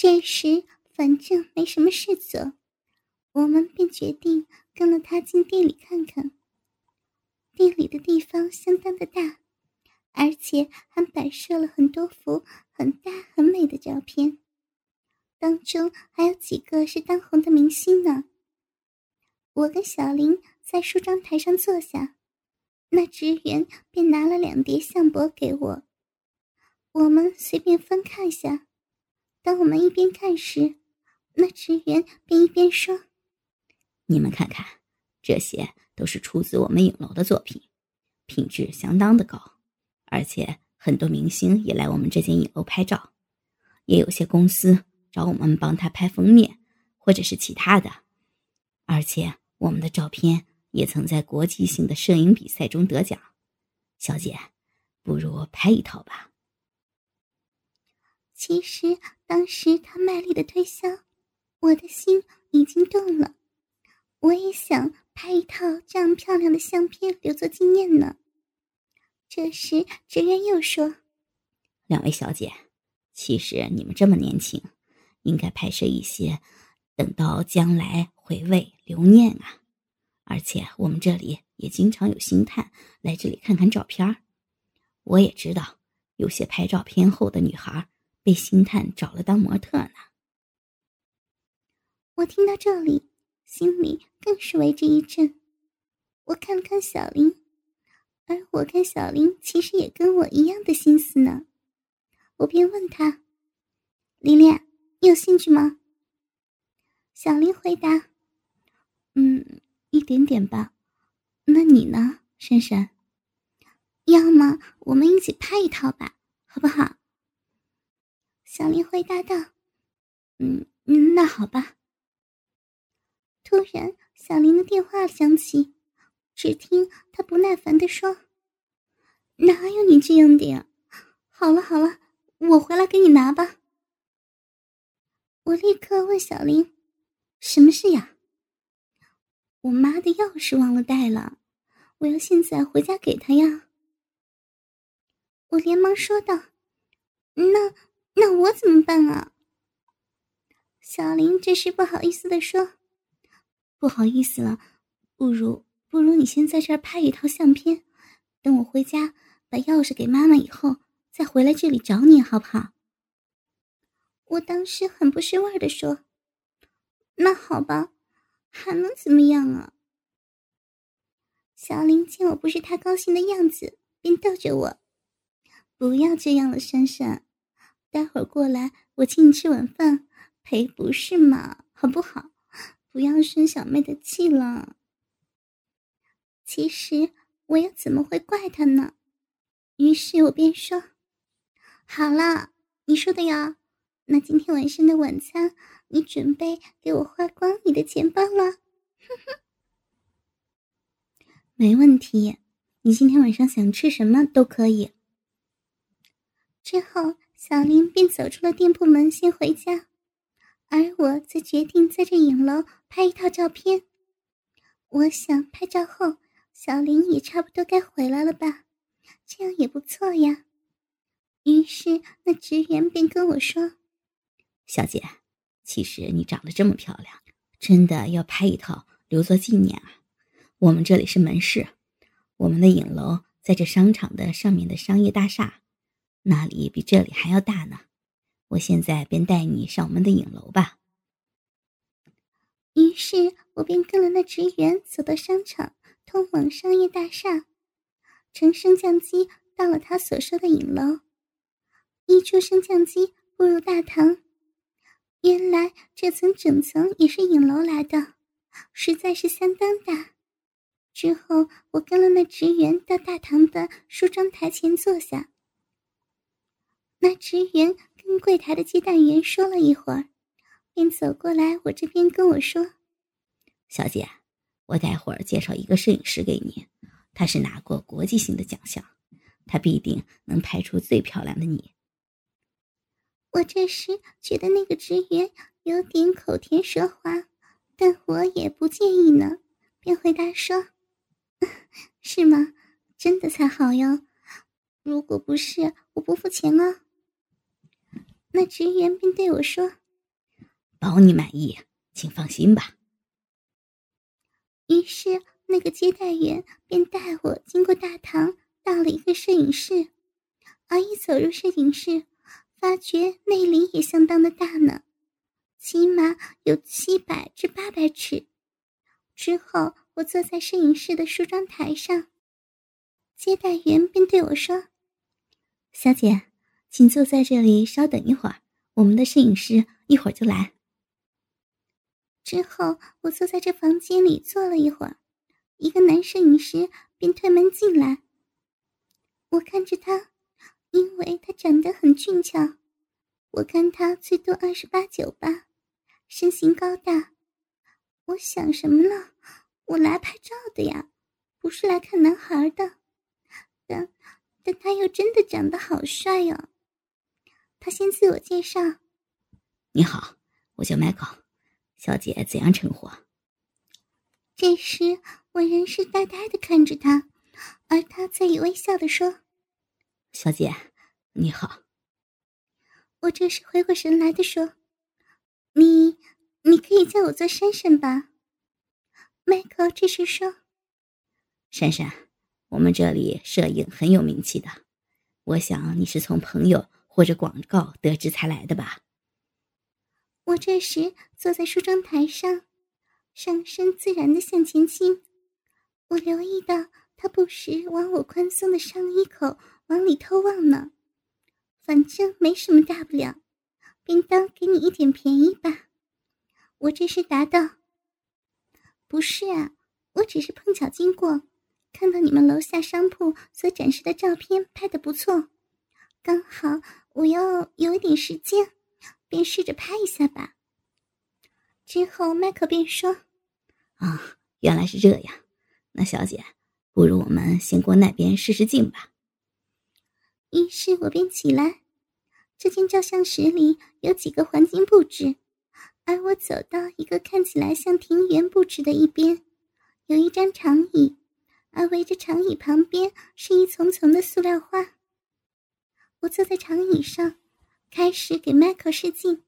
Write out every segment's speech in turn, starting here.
这时反正没什么事做，我们便决定跟了他进店里看看。店里的地方相当的大，而且还摆设了很多幅很大很美的照片，当中还有几个是当红的明星呢。我跟小林在梳妆台上坐下，那职员便拿了两叠相簿给我，我们随便翻看一下。当我们一边看时，那职员便一边说：“你们看看，这些都是出自我们影楼的作品，品质相当的高，而且很多明星也来我们这间影楼拍照，也有些公司找我们帮他拍封面，或者是其他的，而且我们的照片也曾在国际性的摄影比赛中得奖。小姐，不如拍一套吧。”其实当时他卖力的推销，我的心已经动了。我也想拍一套这样漂亮的相片留作纪念呢。这时职员又说：“两位小姐，其实你们这么年轻，应该拍摄一些，等到将来回味留念啊。而且我们这里也经常有星探来这里看看照片我也知道有些拍照片后的女孩。”被星探找了当模特呢。我听到这里，心里更是为之一震。我看了看小林，而我看小林其实也跟我一样的心思呢。我便问他：“琳琳，你有兴趣吗？”小林回答：“嗯，一点点吧。那你呢，珊珊？要么我们一起拍一套吧，好不好？”小林回答道：“嗯，那好吧。”突然，小林的电话响起，只听他不耐烦的说：“哪有你这样的呀？好了好了，我回来给你拿吧。”我立刻问小林：“什么事呀？”“我妈的钥匙忘了带了，我要现在回家给她呀。”我连忙说道：“那……”那我怎么办啊？小林这时不好意思的说：“不好意思了，不如不如你先在这儿拍一套相片，等我回家把钥匙给妈妈以后，再回来这里找你，好不好？”我当时很不是味的说：“那好吧，还能怎么样啊？”小林见我不是太高兴的样子，便逗着我：“不要这样了，珊珊。”待会儿过来，我请你吃晚饭，赔不是嘛？好不好？不要生小妹的气了。其实我又怎么会怪他呢？于是我便说：“好了，你说的呀。那今天晚上的晚餐，你准备给我花光你的钱包了？”哼哼，没问题。你今天晚上想吃什么都可以。之后。小林便走出了店铺门，先回家，而我则决定在这影楼拍一套照片。我想拍照后，小林也差不多该回来了吧，这样也不错呀。于是那职员便跟我说：“小姐，其实你长得这么漂亮，真的要拍一套留作纪念啊。我们这里是门市，我们的影楼在这商场的上面的商业大厦。”那里比这里还要大呢，我现在便带你上我们的影楼吧。于是我便跟了那职员走到商场通往商业大厦，乘升降机到了他所说的影楼。一出升降机，步入大堂，原来这层整层也是影楼来的，实在是相当大。之后我跟了那职员到大堂的梳妆台前坐下。那职员跟柜台的接待员说了一会儿，便走过来我这边跟我说：“小姐，我待会儿介绍一个摄影师给你，他是拿过国际性的奖项，他必定能拍出最漂亮的你。”我这时觉得那个职员有点口甜舌滑，但我也不介意呢，便回答说：“ 是吗？真的才好哟！如果不是，我不付钱啊。”那职员便对我说：“保你满意，请放心吧。于是，那个接待员便带我经过大堂，到了一个摄影室。而一走入摄影室，发觉内里也相当的大呢，起码有七百至八百尺。之后，我坐在摄影室的梳妆台上，接待员便对我说：“小姐，请坐在这里，稍等一会儿，我们的摄影师一会儿就来。”之后，我坐在这房间里坐了一会儿，一个男摄影师便推门进来。我看着他，因为他长得很俊俏，我看他最多二十八九吧，身形高大。我想什么呢？我来拍照的呀，不是来看男孩的。但但他又真的长得好帅哟。他先自我介绍：“你好，我叫 Michael。”小姐怎样称呼？这时我仍是呆呆的看着他，而他则以微笑的说：“小姐，你好。”我这时回过神来的说：“你，你可以叫我做珊珊吧。”迈克这时说：“珊珊，我们这里摄影很有名气的，我想你是从朋友或者广告得知才来的吧。”我这时坐在梳妆台上，上身自然的向前倾。我留意到他不时往我宽松的上衣口往里偷望呢。反正没什么大不了，便当给你一点便宜吧。我这时答道：“不是啊，我只是碰巧经过，看到你们楼下商铺所展示的照片拍的不错，刚好我要有一点时间。”便试着拍一下吧。之后，麦克便说：“啊，原来是这样。那小姐，不如我们先过那边试试镜吧。”于是我便起来。这间照相室里有几个环境布置，而我走到一个看起来像庭园布置的一边，有一张长椅，而围着长椅旁边是一丛丛的塑料花。我坐在长椅上。开始给迈克试镜，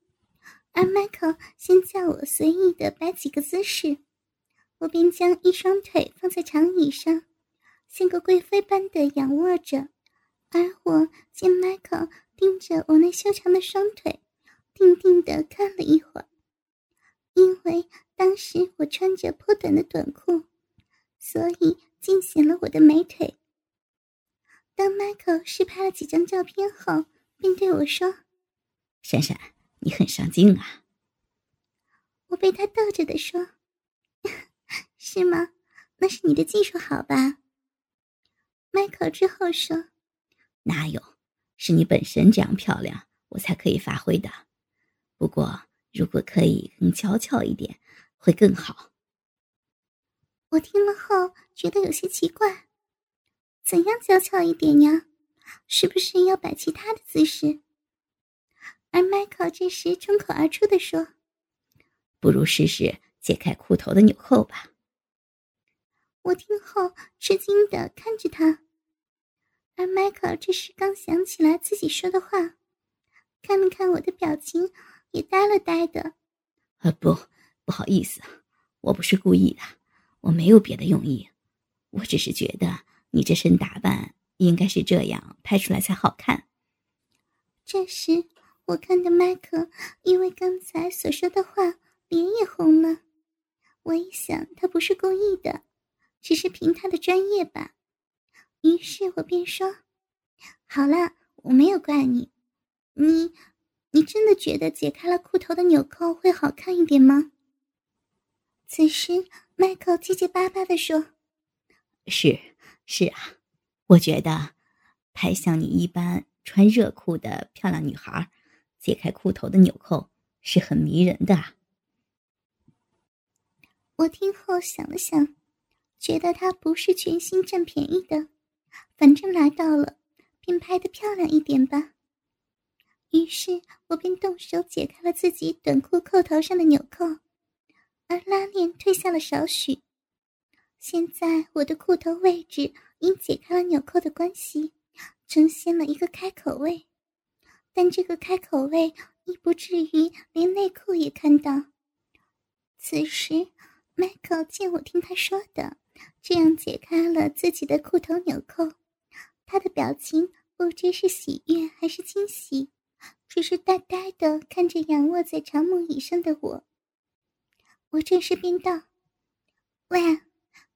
而迈克先叫我随意的摆几个姿势，我便将一双腿放在长椅上，像个贵妃般的仰卧着。而我见迈克盯着我那修长的双腿，定定的看了一会儿。因为当时我穿着颇短的短裤，所以尽显了我的美腿。当迈克试拍了几张照片后，便对我说。珊珊，你很上镜啊！我被他逗着的说：“ 是吗？那是你的技术好吧？”迈克之后说：“哪有？是你本身这样漂亮，我才可以发挥的。不过，如果可以更娇俏一点，会更好。”我听了后觉得有些奇怪：“怎样娇俏一点呀？是不是要摆其他的姿势？”而迈克这时冲口而出的说：“不如试试解开裤头的纽扣吧。”我听后吃惊的看着他，而迈克这时刚想起来自己说的话，看了看我的表情，也呆了呆的。“啊，不，不好意思，我不是故意的，我没有别的用意，我只是觉得你这身打扮应该是这样拍出来才好看。”这时。我看到麦克因为刚才所说的话，脸也红了。我一想，他不是故意的，只是凭他的专业吧。于是我便说：“好了，我没有怪你。你，你真的觉得解开了裤头的纽扣会好看一点吗？”此时，麦克结结巴巴的说：“是，是啊，我觉得拍像你一般穿热裤的漂亮女孩。”解开裤头的纽扣是很迷人的。我听后想了想，觉得他不是全心占便宜的，反正来到了，便拍的漂亮一点吧。于是我便动手解开了自己短裤扣头上的纽扣，而拉链退下了少许。现在我的裤头位置因解开了纽扣的关系，呈现了一个开口位。但这个开口位亦不至于连内裤也看到。此时，Michael 见我听他说的，这样解开了自己的裤头纽扣，他的表情不知是喜悦还是惊喜，只是呆呆的看着仰卧在长木椅上的我。我这时便道：“喂，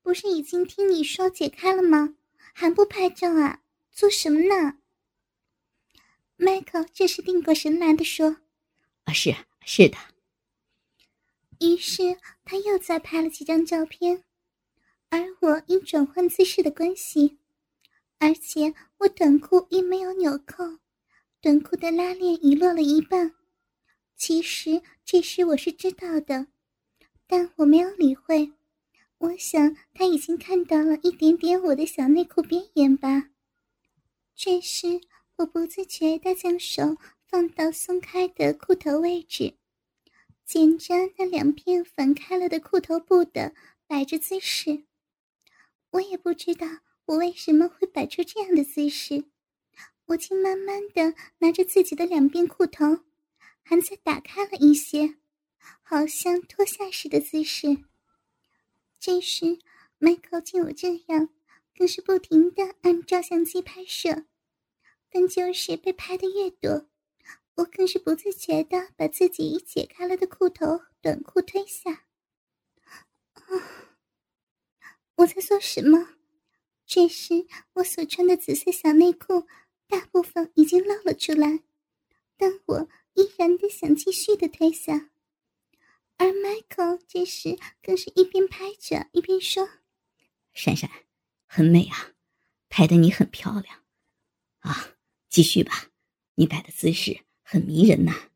不是已经听你说解开了吗？还不拍照啊？做什么呢？” Michael 这时定过神来的说：“啊，是是的。”于是他又再拍了几张照片，而我因转换姿势的关系，而且我短裤因没有纽扣，短裤的拉链遗落了一半。其实这事我是知道的，但我没有理会。我想他已经看到了一点点我的小内裤边缘吧。这时我不自觉地将手放到松开的裤头位置。捡着那两片反开了的裤头布的摆着姿势，我也不知道我为什么会摆出这样的姿势。我竟慢慢的拿着自己的两边裤头，还在打开了一些，好像脱下时的姿势。这时，Michael 见我这样，更是不停的按照相机拍摄，但就是被拍的越多。我更是不自觉的把自己解开了的裤头短裤推下。啊！我在做什么？这时，我所穿的紫色小内裤大部分已经露了出来，但我依然的想继续的推下。而 Michael 这时更是一边拍着一边说：“闪闪，很美啊，拍的你很漂亮。啊，继续吧，你摆的姿势。”很迷人呐！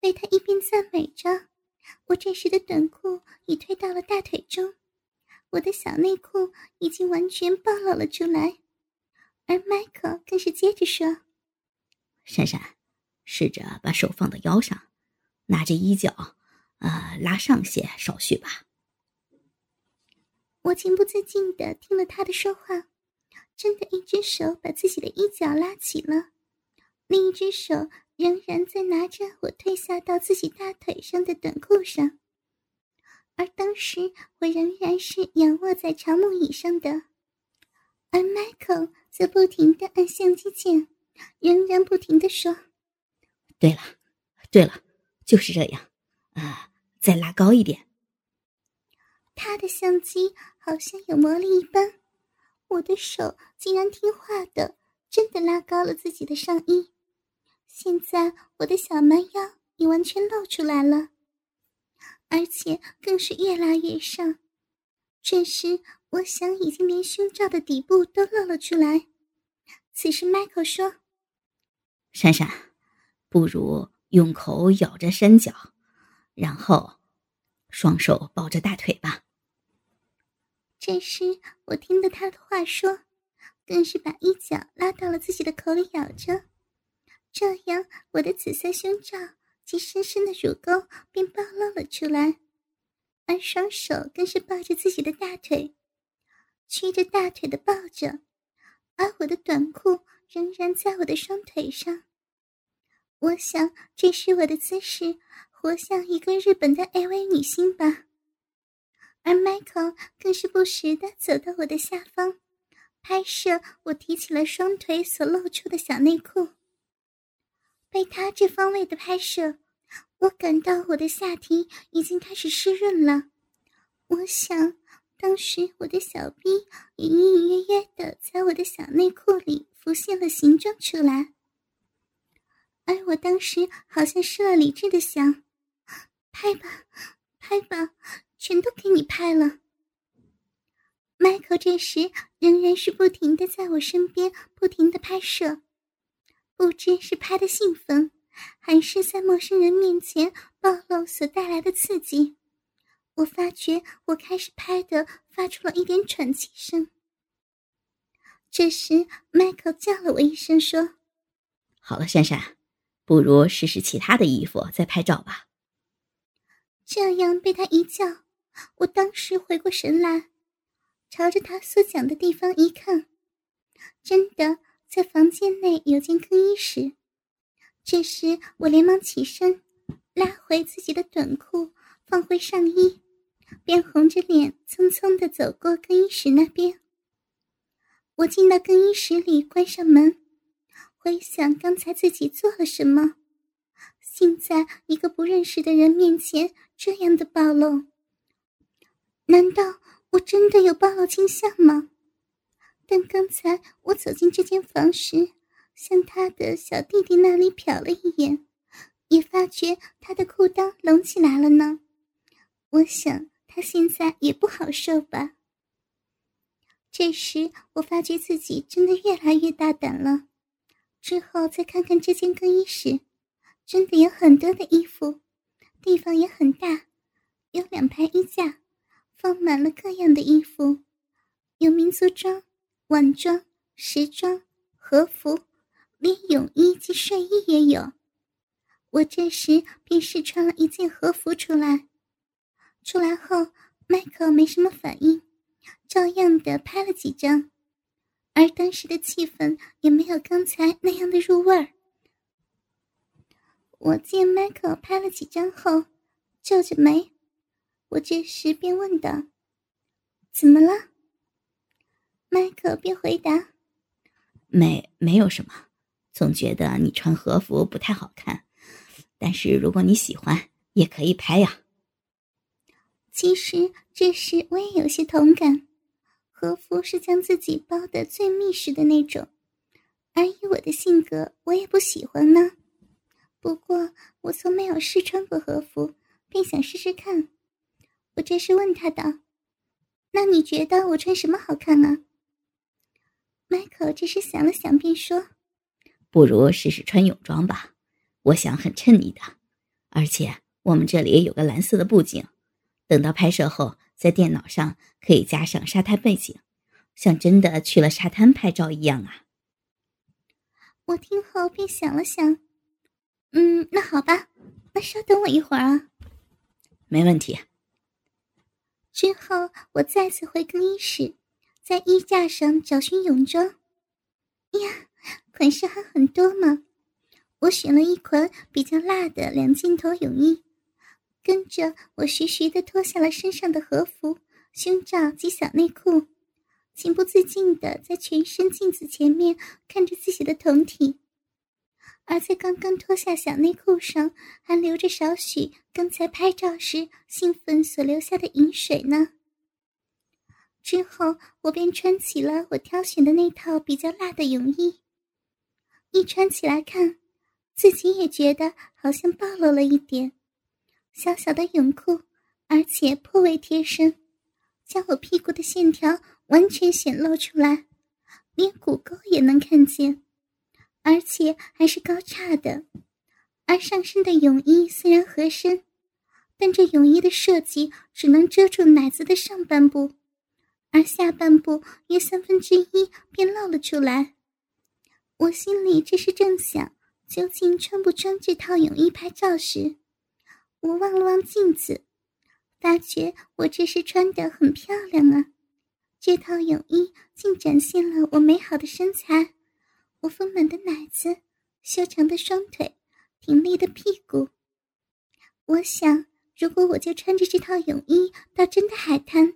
被他一边赞美着，我这时的短裤已推到了大腿中，我的小内裤已经完全暴露了出来。而 Michael 更是接着说：“珊珊，试着把手放到腰上，拿着衣角，呃，拉上些，手续吧。”我情不自禁的听了他的说话，真的一只手把自己的衣角拉起了。另一只手仍然在拿着我褪下到自己大腿上的短裤上，而当时我仍然是仰卧在长木椅上的，而 Michael 则不停的按相机键，仍然不停的说：“对了，对了，就是这样，啊，再拉高一点。”他的相机好像有魔力一般，我的手竟然听话的，真的拉高了自己的上衣。现在我的小蛮腰也完全露出来了，而且更是越拉越上。这时，我想已经连胸罩的底部都露了出来。此时，Michael 说：“珊珊，不如用口咬着山脚，然后双手抱着大腿吧。”这时，我听到他的话说，更是把衣角拉到了自己的口里咬着。这样，我的紫色胸罩及深深的乳沟便暴露了出来，而双手更是抱着自己的大腿，屈着大腿的抱着，而我的短裤仍然在我的双腿上。我想，这是我的姿势，活像一个日本的 AV 女星吧。而 Michael 更是不时的走到我的下方，拍摄我提起了双腿所露出的小内裤。被他这方位的拍摄，我感到我的下体已经开始湿润了。我想，当时我的小臂也隐隐约约的在我的小内裤里浮现了形状出来。而我当时好像失了理智的想：拍吧，拍吧，全都给你拍了。迈克这时仍然是不停的在我身边不停的拍摄。不知是拍的兴奋，还是在陌生人面前暴露所带来的刺激，我发觉我开始拍的发出了一点喘气声。这时，迈克叫了我一声，说：“好了，珊珊，不如试试其他的衣服再拍照吧。”这样被他一叫，我当时回过神来，朝着他所讲的地方一看，真的。在房间内有间更衣室，这时，我连忙起身，拉回自己的短裤，放回上衣，便红着脸匆匆的走过更衣室那边。我进到更衣室里，关上门，回想刚才自己做了什么，竟在一个不认识的人面前这样的暴露。难道我真的有暴露倾向吗？但刚才我走进这间房时。向他的小弟弟那里瞟了一眼，也发觉他的裤裆隆起来了呢。我想他现在也不好受吧。这时我发觉自己真的越来越大胆了。之后再看看这间更衣室，真的有很多的衣服，地方也很大，有两排衣架，放满了各样的衣服，有民族装、晚装、时装、和服。连泳衣及睡衣也有，我这时便试穿了一件和服出来。出来后，迈克没什么反应，照样的拍了几张，而当时的气氛也没有刚才那样的入味儿。我见迈克拍了几张后，皱着眉，我这时便问道：“怎么了？”迈克便回答：“没，没有什么。”总觉得你穿和服不太好看，但是如果你喜欢，也可以拍呀。其实这时我也有些同感，和服是将自己包的最密实的那种，而以我的性格，我也不喜欢呢。不过我从没有试穿过和服，便想试试看。我这时问他道：“那你觉得我穿什么好看啊？”迈克这时想了想，便说。不如试试穿泳装吧，我想很衬你的。而且我们这里有个蓝色的布景，等到拍摄后，在电脑上可以加上沙滩背景，像真的去了沙滩拍照一样啊。我听后便想了想，嗯，那好吧，那稍等我一会儿啊。没问题。之后我再次回更衣室，在衣架上找寻泳装。呀！款式还很多嘛，我选了一款比较辣的两件头泳衣，跟着我徐徐的脱下了身上的和服、胸罩及小内裤，情不自禁的在全身镜子前面看着自己的酮体，而在刚刚脱下小内裤上还留着少许刚才拍照时兴奋所留下的饮水呢。之后我便穿起了我挑选的那套比较辣的泳衣。一穿起来看，自己也觉得好像暴露了一点。小小的泳裤，而且颇为贴身，将我屁股的线条完全显露出来，连骨沟也能看见，而且还是高叉的。而上身的泳衣虽然合身，但这泳衣的设计只能遮住奶子的上半部，而下半部约三分之一便露了出来。我心里这是正想，究竟穿不穿这套泳衣拍照时，我望了望镜子，发觉我这是穿得很漂亮啊！这套泳衣竟展现了我美好的身材，我丰满的奶子，修长的双腿，挺立的屁股。我想，如果我就穿着这套泳衣到真的海滩，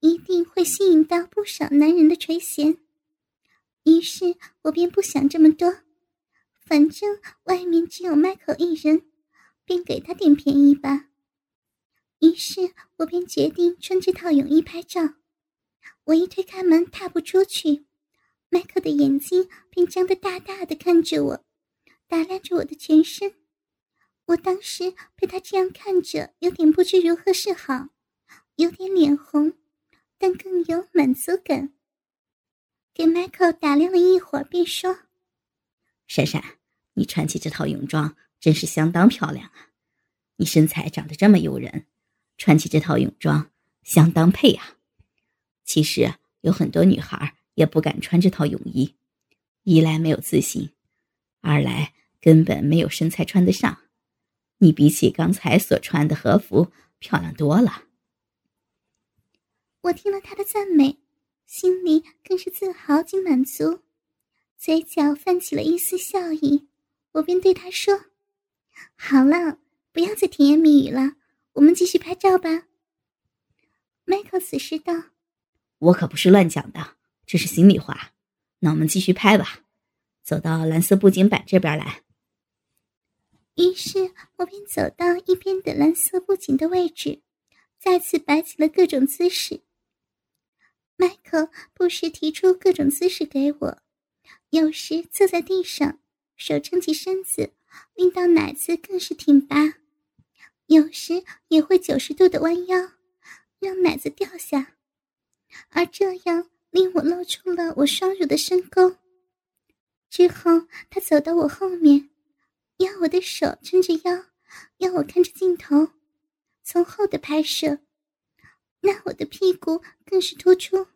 一定会吸引到不少男人的垂涎。于是我便不想这么多，反正外面只有麦克一人，便给他点便宜吧。于是我便决定穿这套泳衣拍照。我一推开门，踏步出去，迈克的眼睛便张得大大的看着我，打量着我的全身。我当时被他这样看着，有点不知如何是好，有点脸红，但更有满足感。给迈克打量了一会儿，便说：“闪闪，你穿起这套泳装真是相当漂亮啊！你身材长得这么诱人，穿起这套泳装相当配啊。其实有很多女孩也不敢穿这套泳衣，一来没有自信，二来根本没有身材穿得上。你比起刚才所穿的和服漂亮多了。”我听了他的赞美。心里更是自豪及满足，嘴角泛起了一丝笑意。我便对他说：“好了，不要再甜言蜜语了，我们继续拍照吧。” Michael 此时道：“我可不是乱讲的，这是心里话。那我们继续拍吧，走到蓝色布景板这边来。”于是我便走到一边的蓝色布景的位置，再次摆起了各种姿势。Michael 不时提出各种姿势给我，有时坐在地上，手撑起身子，令到奶子更是挺拔；有时也会九十度的弯腰，让奶子掉下，而这样令我露出了我双乳的深沟。之后，他走到我后面。要我的手撑着腰，要我看着镜头，从后的拍摄，那我的屁股更是突出。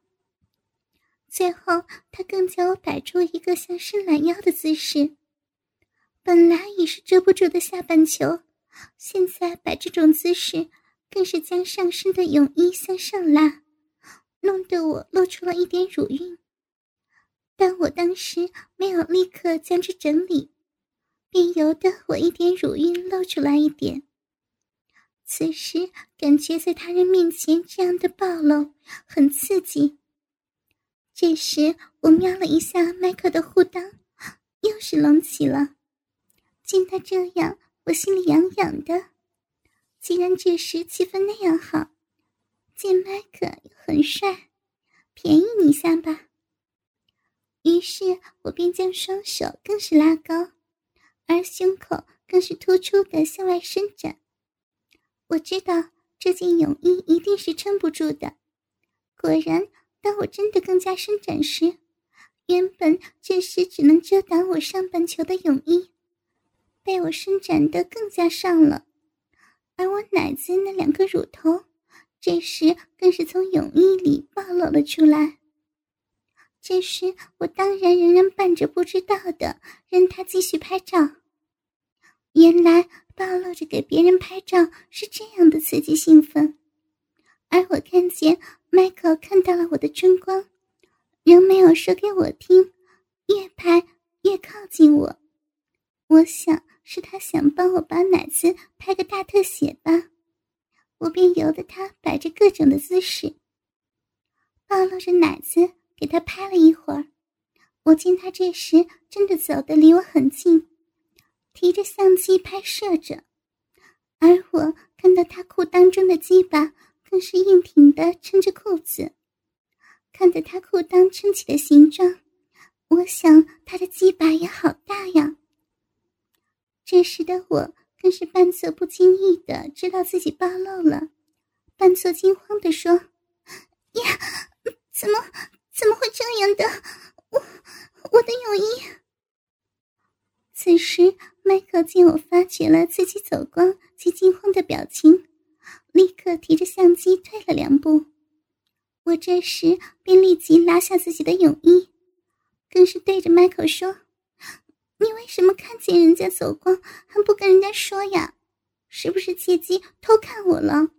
最后，他更叫我摆出一个像伸懒腰的姿势。本来已是遮不住的下半球，现在摆这种姿势，更是将上身的泳衣向上拉，弄得我露出了一点乳晕。但我当时没有立刻将之整理。便由得我一点乳晕露出来一点。此时感觉在他人面前这样的暴露很刺激。这时我瞄了一下麦克的护裆，又是隆起了。见他这样，我心里痒痒的。既然这时气氛那样好，见麦克又很帅，便宜你一下吧。于是我便将双手更是拉高。而胸口更是突出的向外伸展，我知道这件泳衣一定是撑不住的。果然，当我真的更加伸展时，原本这时只能遮挡我上半球的泳衣，被我伸展的更加上了。而我奶子那两个乳头，这时更是从泳衣里暴露了出来。这时，我当然仍然扮着不知道的，任他继续拍照。原来暴露着给别人拍照是这样的刺激兴奋，而我看见 Michael 看到了我的春光，仍没有说给我听，越拍越靠近我。我想是他想帮我把奶子拍个大特写吧，我便由得他摆着各种的姿势，暴露着奶子给他拍了一会儿。我见他这时真的走得离我很近。提着相机拍摄着，而我看到他裤裆中的鸡巴更是硬挺的撑着裤子，看着他裤裆撑起的形状，我想他的鸡巴也好大呀。这时的我更是半侧不经意的知道自己暴露了，半侧惊慌的说：“呀，怎么怎么会这样的？我我的泳衣。”此时。麦克见我发觉了自己走光及惊慌的表情，立刻提着相机退了两步。我这时便立即拉下自己的泳衣，更是对着麦克说：“你为什么看见人家走光还不跟人家说呀？是不是借机偷看我了？”